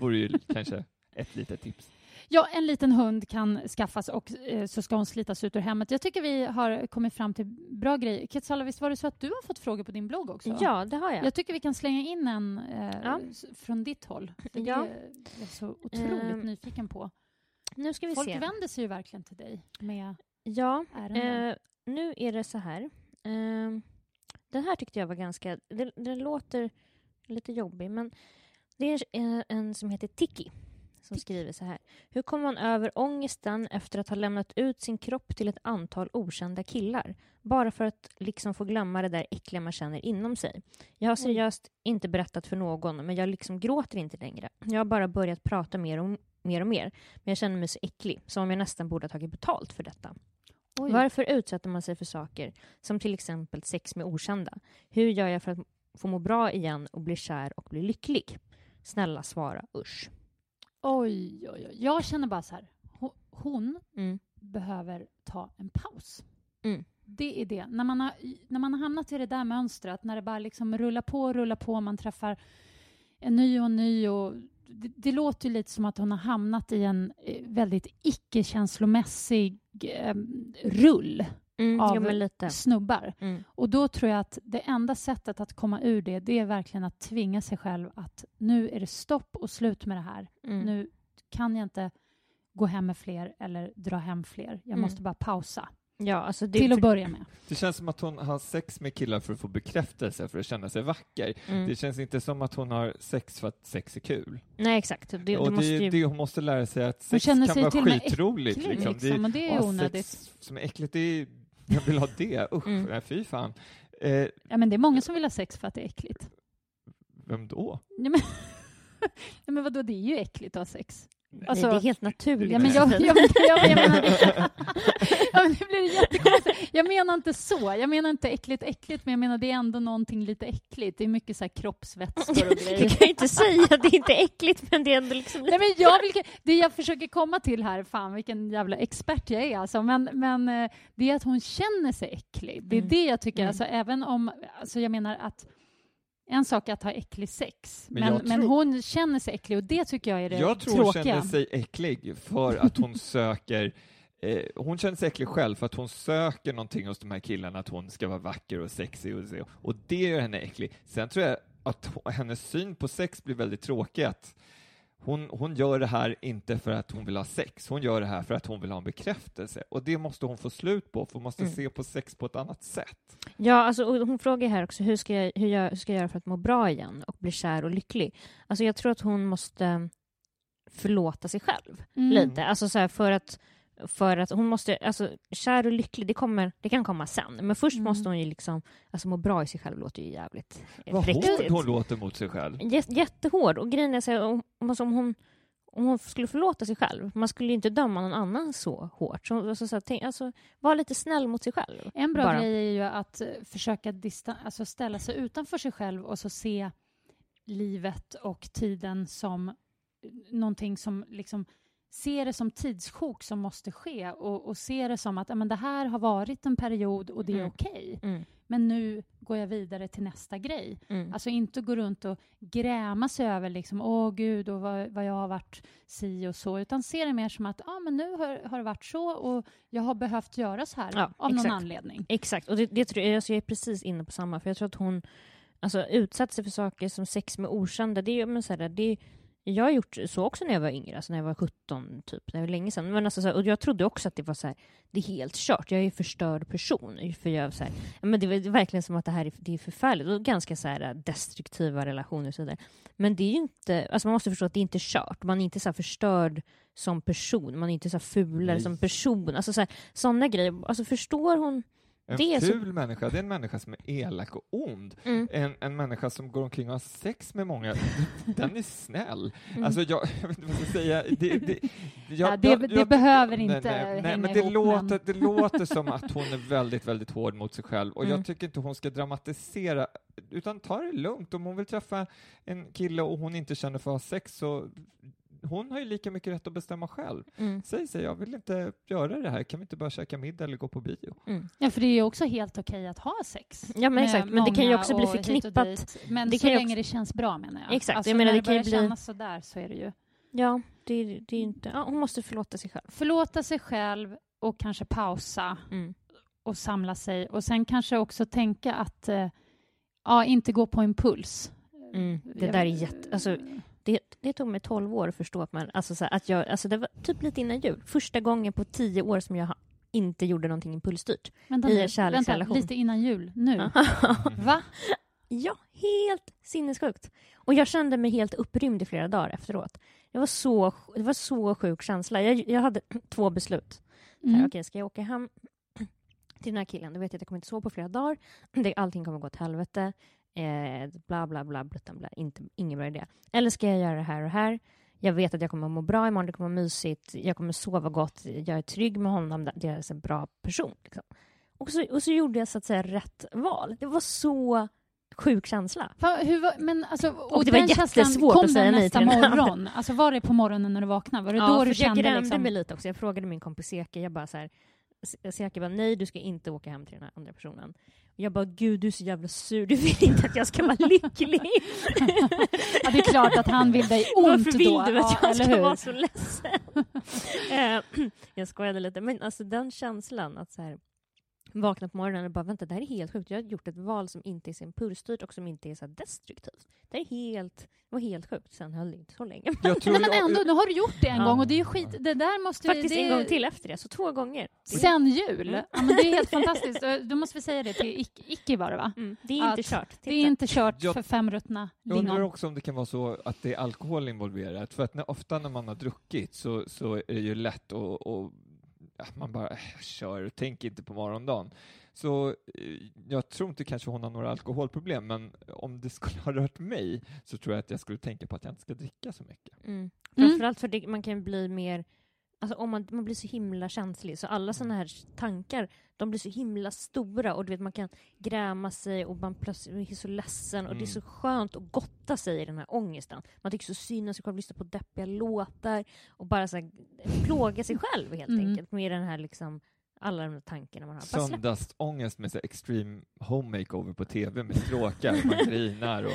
vore ju <laughs> kanske ett litet tips. Ja, en liten hund kan skaffas och eh, så ska hon slitas ut ur hemmet. Jag tycker vi har kommit fram till bra grejer. Ketsala, visst var det så att du har fått frågor på din blogg också? Ja, det har jag. Jag tycker vi kan slänga in en eh, Ja. från ditt håll. För Ja. Det är jag så otroligt Ehm, nyfiken på. Nu ska vi Folk se. vänder sig ju verkligen till dig med Ja, eh, nu är det så här. Eh, den här tyckte jag var ganska... Det, den låter lite jobbig, men det är en, som heter Tiki som skriver så här. Hur kommer man över ångesten efter att ha lämnat ut sin kropp till ett antal okända killar? Bara för att liksom få glömma det där äckliga man känner inom sig. Jag har seriöst inte berättat för någon, men jag liksom gråter inte längre. Jag har bara börjat prata mer och mer, och mer men jag känner mig så äcklig, som om jag nästan borde ha tagit betalt för detta. Oj. Varför utsätter man sig för saker som till exempel sex med okända? Hur gör jag för att få må bra igen och bli kär och bli lycklig? Snälla svara usch. Oj, oj, oj. Jag känner bara så här. ho- Hon Mm. behöver ta en paus. Mm. Det är det. När man, har, när man har hamnat i det där mönstret, när det bara liksom rullar på och rullar på, man träffar en ny och en ny och det, det låter ju lite som att hon har hamnat i en eh, väldigt icke-känslomässig eh, rull Mm, av jo, snubbar. Mm. Och då tror jag att det enda sättet att komma ur det, det är verkligen att tvinga sig själv att nu är det stopp och slut med det här. Mm. Nu kan jag inte gå hem med fler eller dra hem fler. Jag Mm. måste bara pausa. Ja, alltså det, till att börja med. Det känns som att hon har sex med killar för att få bekräftelse, för att känna sig vacker. Mm. Det känns inte som att hon har sex för att sex är kul. Nej, exakt. Det, det och det, ju... det hon måste lära sig att sex känner kan sig vara skitroligt. äcklig, liksom. liksom, det är onödigt. Sex som är äckligt, det är, jag vill ha det. <laughs> Usch, Mm. nej, fy fan. Eh, Ja, men det är många som vill ha sex för att det är äckligt. vem då? Ja, men, <laughs> ja, men vadå, det är ju äckligt att ha sex. Alltså- Nej, det är helt naturligt. Ja, men jag, jag, <laughs> jag, jag, jag menar, <laughs> ja, men det blir jättekonstigt. Jag menar inte så. Jag menar inte äckligt, äckligt, men jag menar det är ändå någonting lite äckligt. Det är mycket så här kroppsvätskor och <laughs> Du grejer. kan ju inte säga att det inte är äckligt, men det är ändå liksom. Nej, men jag vill, det jag försöker komma till här, fan vilken jävla expert jag är alltså, men, men eh, det är att hon känner sig äcklig. Det är Mm. det jag tycker, Mm. alltså även om, alltså jag menar att en sak är att ha äcklig sex, Men men, men, tror- hon känner sig äcklig och det tycker jag är det Jag tror hon tråkiga. känner sig äcklig för att hon <laughs> söker eh, hon känner sig äcklig själv för att hon söker någonting hos de här killarna, att hon ska vara vacker och sexig och. Och det gör henne äcklig. Sen tror jag att hennes syn på sex blir väldigt tråkig. Att hon, hon gör det här inte för att hon vill ha sex, hon gör det här för att hon vill ha en bekräftelse. Och det måste hon få slut på, för hon måste Mm. se på sex på ett annat sätt. Ja, alltså, hon frågar här också hur ska, jag, hur, jag, hur ska jag göra för att må bra igen och bli kär och lycklig? Alltså jag tror att hon måste förlåta sig själv Mm. lite. Alltså så här, för att för att hon måste, alltså kär och lycklig, det, kommer, det kan komma sen. Men först Mm. måste hon ju liksom, alltså må bra i sig själv låter ju jävligt Vad hård präktigt. hon låter mot sig själv. Jä- Jättehård. Och grejen är så här, om, alltså, om, hon, om hon skulle förlåta sig själv, man skulle ju inte döma någon annan så hårt. Så, alltså, så här, tänk, alltså, var lite snäll mot sig själv. En bra bara. grej är ju att eh, försöka distan- alltså ställa sig utanför sig själv och så se livet och tiden som eh, någonting som liksom se det som tidssjok som måste ske och, och se det som att ja, men det här har varit en period och det är Mm. okej. Mm, Men nu går jag vidare till nästa grej. mm. Alltså inte gå runt och gräma sig över liksom, åh gud, och vad, vad jag har varit si och så, utan se det mer som att ah, men nu har, har det varit så och jag har behövt göra så här Ja, av någon exakt. anledning. Exakt, och det, det tror jag, alltså jag är precis inne på samma, för jag tror att hon alltså, utsatt sig för saker som sex med okända. Det är, ju- men så här, det, jag har gjort så också när jag var yngre, alltså när jag var 17, typ, det var länge sedan. Men alltså, så här, och jag trodde också att det var så här, det är helt kört, jag är en förstörd person. För jag, så här, men det var verkligen som att det här är, det är förfärligt, och ganska så här, destruktiva relationer och så vidare. Men det är ju inte, alltså man måste förstå att det är inte kört, man är inte så förstörd som person, man är inte så fulare Nej. som person. Alltså, sådana grejer, alltså förstår hon En Det är så- ful människa, det är en människa som är elak och ond. Mm. En, en människa som går omkring och har sex med många, <laughs> den är snäll. Mm. Alltså jag, jag vet inte vad jag ska säga. Det, det, Ja, det- det behöver inte nej, nej, hänga men det ihop, låter, men- det låter som <laughs> att hon är väldigt, väldigt hård mot sig själv och Mm. jag tycker inte hon ska dramatisera, utan ta det lugnt. Om hon vill träffa en kille och hon inte känner för att ha sex så hon har ju lika mycket rätt att bestämma själv. Mm. Säg sig, jag vill inte göra det här, kan vi inte bara käka middag eller gå på bio? Mm. Ja, för det är ju också helt okej att ha sex. Ja, men exakt. Men det kan ju också bli förknippat. Men det så länge också- det känns bra menar jag. Exakt, Alltså, jag menar, när det kan börjar bli- kännas sådär så är det ju. Ja, det, det är ju inte... Ja, hon måste förlåta sig själv. Förlåta sig själv och kanske pausa Mm. och samla sig och sen kanske också tänka att eh, ja, inte gå på impuls. Mm. Det Jag- där är jätte... Alltså, det, det tog mig 12 år att förstå att man... Alltså, så här, att jag, alltså, det var typ lite innan jul. Första gången på tio år som jag inte gjorde någonting impulsstyrt. vänta, i en kärleksrelation. Vänta, lite innan jul. Nu? <laughs> Va? Ja, helt sinnessjukt. Och jag kände mig helt upprymd i flera dagar efteråt. Det var så, det var så sjuk känsla. Jag, jag hade <clears throat> två beslut. Mm. Okej, ska jag åka hem <clears throat> till den här killen, då vet jag att jag kommer inte sova på flera dagar. <clears throat> Allting kommer gå åt helvete. Eh, bla, bla, bla, bluttan, bla. Inte, ingen bra idé. Eller ska jag göra det här och här? Jag vet att jag kommer må bra imorgon, det kommer vara mysigt, jag kommer sova gott, jag är trygg med honom, det är en bra person. Liksom. Och, så, och så gjorde jag så att säga rätt val. Det var så sjuk känsla. Va, hur men alltså, och, det var jättesvårt kom att säga nej nästa till morgon? <laughs> Alltså var det på morgonen när du vaknade? Var det Ja, då du jag kände grämde liksom... mig lite också. Jag frågade min kompis Seke, jag bara så här, Seke bara nej, du ska inte åka hem till den här andra personen. Och jag bara, gud du är så jävla sur, du vill inte att jag ska vara lycklig. <laughs> Ja, det är klart att han vill dig ont Varför vill då. du att ja, jag ska vara så ledsen? <laughs> Eh, <clears throat> jag skojade lite, men alltså den känslan att så här, vakna på morgonen och bara vänta, det här är helt sjukt. Jag har gjort ett val som inte är så impulsstyrt och som inte är så destruktivt. Det är helt, det var helt sjukt. Sen höll det inte så länge. Jag tror Nej, <laughs> men jag- ändå, nu har du gjort det en Ja. gång och det är skit. Det där måste Faktiskt det, en gång till efter det, så två gånger. Sen jul? Mm. Ja, men det är helt <laughs> fantastiskt. Då måste vi säga det till Ick- Icke var det va? Mm, det är inte Att kört. Det är inte kört Jag- för fem ruttna Jag undrar lingon. också om det kan vara så att det är alkohol involverat, för att när, ofta när man har druckit så, så är det ju lätt att man bara äh, kör och tänker inte på morgondagen. Så eh, jag tror inte kanske hon har några alkoholproblem, men om det skulle ha rört mig så tror jag att jag skulle tänka på att jag inte ska dricka så mycket. Mm. Framförallt för det, man kan bli mer... Alltså om man, man blir så himla känslig, så alla såna här tankar, de blir så himla stora och du vet, man kan gräma sig och man plötsligt är så ledsen och det är så Mm. skönt att gotta sig i den här ångesten. Man tycker så synd om sig själv, lyssna på deppiga låtar och bara så här, plåga sig själv helt Mm. enkelt med den här liksom, alla de här tankarna man har. Söndagsångest med så extreme home makeover på tv med stråkar, man grinar och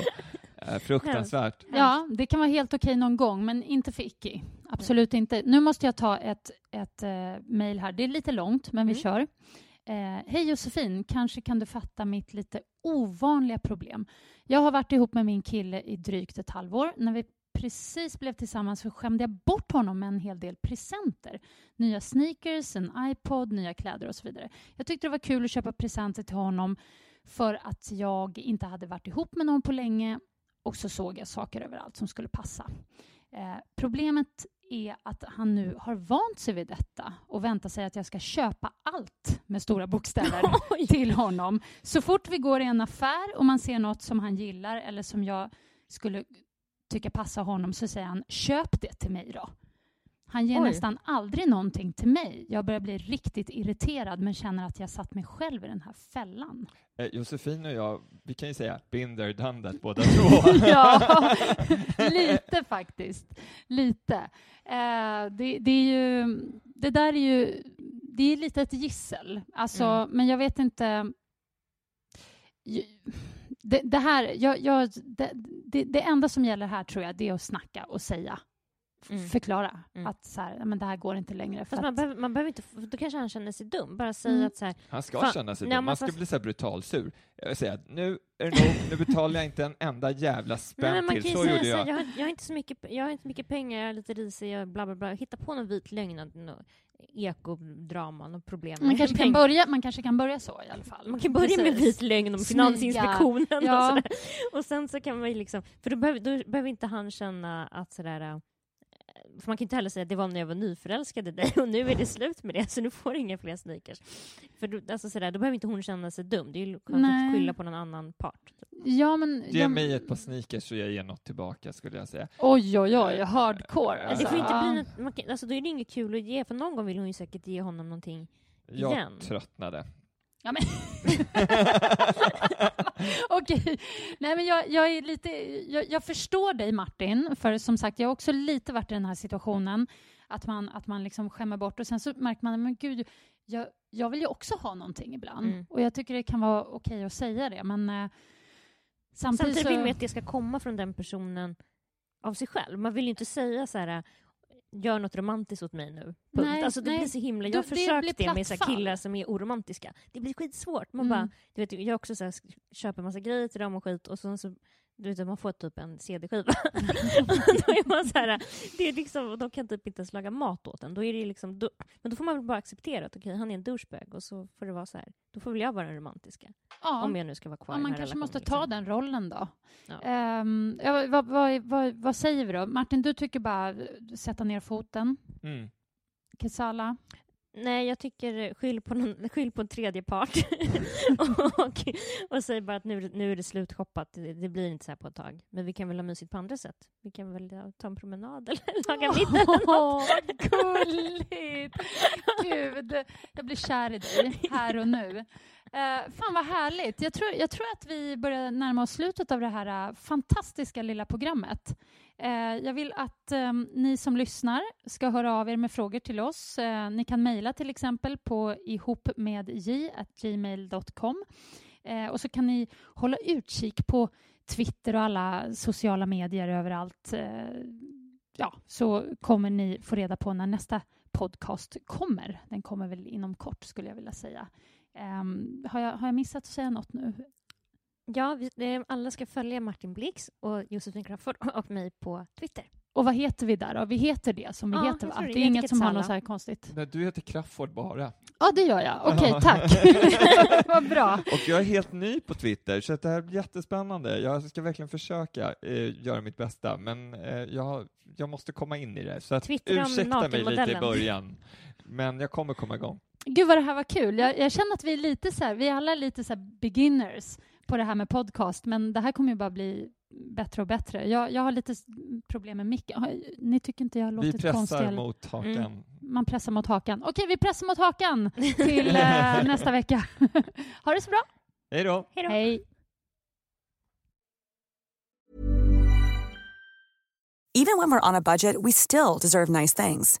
äh, <laughs> fruktansvärt. Ja, det kan vara helt okej någon gång, men inte för Icky. Absolut inte. Nu måste jag ta ett, ett uh, mejl här. Det är lite långt, men vi Mm. kör. Eh, Hej Josefin, kanske kan du fatta mitt lite ovanliga problem. Jag har varit ihop med min kille i drygt ett halvår. När vi precis blev tillsammans så skämde jag bort honom med en hel del presenter. Nya sneakers, en iPod, nya kläder och så vidare. Jag tyckte det var kul att köpa presenter till honom för att jag inte hade varit ihop med någon på länge och så såg jag saker överallt som skulle passa. Eh, problemet är att han nu har vant sig vid detta och väntar sig att jag ska köpa allt med stora bokstäver <laughs> till honom. Så fort vi går i en affär och man ser något som han gillar eller som jag skulle tycka passar honom så säger han köp det till mig då. Han ger Oj. nästan aldrig någonting till mig. Jag börjar bli riktigt irriterad men känner att jag satt mig själv i den här fällan. Eh, Josefin och jag, vi kan ju säga there, done that båda två. ja, <laughs> lite faktiskt. Lite. Eh, det, det är ju... Det där är ju... Det är lite ett gissel. Alltså, Mm. Men jag vet inte... Det, det här... Jag, jag, det, det, det enda som gäller här tror jag det är att snacka och säga. Mm. Förklara Mm. att så här, "Ja, men det här går inte längre. För Fast man, att, behöver, man behöver inte, då kanske han känner sig dum. Bara säga Mm. att så här, Han ska Fan, känna sig nej, dum. Man ska fast- bli så här brutalsur. Jag säger att nu är det nog, nu betalar jag inte en enda jävla Nej, spänn men man till. Så säga gjorde så, jag. här, jag, har, jag, har inte så mycket, jag har inte mycket pengar, jag är lite risig, jag bla bla bla. Hitta på någon vit lögn, att nå- ekodrama, något problem man, med kanske kan börja, man kanske kan börja så i alla fall. Man kan börja med Precis. vit lögn om. Finansinspektionen Ja. och sådär. Och sen så kan man ju liksom, för då behöver, då behöver inte han känna att sådär äh, för man kan inte heller säga att det var när jag var nyförälskad i dig <laughs> och nu är det slut med det så nu får du inga fler sneakers. För då, alltså sådär, då behöver inte hon känna sig dum. Det är ju skönt Nej. att skylla på någon annan part. Ja, men, Ge jag- mig ett par sneakers så jag ger något tillbaka, skulle jag säga. Oj, oj, oj, hardcore. Ja, det får inte bli något, man kan, alltså då är det inget kul att ge, för någon gång vill hon ju säkert ge honom någonting Jag igen. tröttnade. Ja, men... <laughs> Okej. Nej, men jag, jag, är lite, jag, jag förstår dig, Martin. För som sagt, jag har också lite varit i den här situationen. Att man, att man liksom skämmer bort och sen så märker man men gud, jag, jag vill ju också ha någonting ibland. Mm. Och jag tycker det kan vara okej att säga det. Men eh, samtidigt, Samtidigt vill man så... att det ska komma från den personen av sig själv. Man vill ju inte säga så här gör något romantiskt åt mig nu. Punkt. Nej, alltså det nej. blir så himla... Jag har det försökt det, med så killar som är oromantiska. Det blir skitsvårt. Man Mm. bara, du vet, jag också så här, köper massa grejer till dem och skit och sen så du vet, man får typ en CD-skiva. <laughs> då är man så här, det är liksom, de kan typ inte ens laga mat åt en. Då är det liksom, då, men då får man väl bara acceptera att okej, han är en douchebag och så får det vara så här. Då får väl jag vara den romantiska. ja. Om jag nu ska vara kvar Ja, i man kanske måste relationen, ta liksom. den rollen då. Ja. Ehm, ja, vad, vad, vad, vad säger vi då? Martin, du tycker bara sätta ner foten. Mm. Kesala? Nej, jag tycker skyll på, någon, <laughs> skyll på en tredje part. <laughs> och, och säg bara att nu, nu är det slutshoppat. Det, det blir inte så här på ett tag. Men vi kan väl ha mysigt på andra sätt. Vi kan väl ja, ta en promenad eller <laughs> laga middag eller Åh, något. vad gulligt! Gud, jag blir kär i dig här och nu. Uh, fan vad härligt. Jag tror, jag tror att vi börjar närma oss slutet av det här eh, fantastiska lilla programmet. Eh, jag vill att eh, ni som lyssnar ska höra av er med frågor till oss. Eh, ni kan mejla till exempel på ihopmedj.gmail.com eh, och så kan ni hålla utkik på Twitter och alla sociala medier överallt. Ja, så kommer ni få reda på när nästa podcast kommer. Den kommer väl inom kort skulle jag vilja säga. Ehm, har, jag, har jag missat att säga något nu? Ja, vi, eh, alla ska följa Martin Blix och Josefin Crafoord <laughs> och mig på Twitter. Och vad heter vi där då? Vi heter det som vi Ja, heter va? Det det. är inget som har något så här konstigt? Nej, du heter Crafoord bara. Ja, det gör jag. <laughs> Okej, tack. <laughs> vad bra. Och jag är helt ny på Twitter, så det här blir jättespännande. Jag ska verkligen försöka eh, göra mitt bästa, men eh, jag, jag måste komma in i det. Så att ursäkta mig lite i början. Men jag kommer komma igång. Gud vad det här var kul. Jag, jag känner att vi är lite så här, vi är alla lite så här beginners på det här med podcast, men det här kommer ju bara bli bättre och bättre. Jag, jag har lite problem med micken. Ni tycker inte jag har Vi låtit konstig? pressar eller? mot hakan. Mm. Man pressar mot hakan. Okej, vi pressar mot hakan <laughs> till eh, nästa vecka. <laughs> ha det så bra. Hej då! Hej då! Hej. Even when we're on a budget, we still deserve nice things.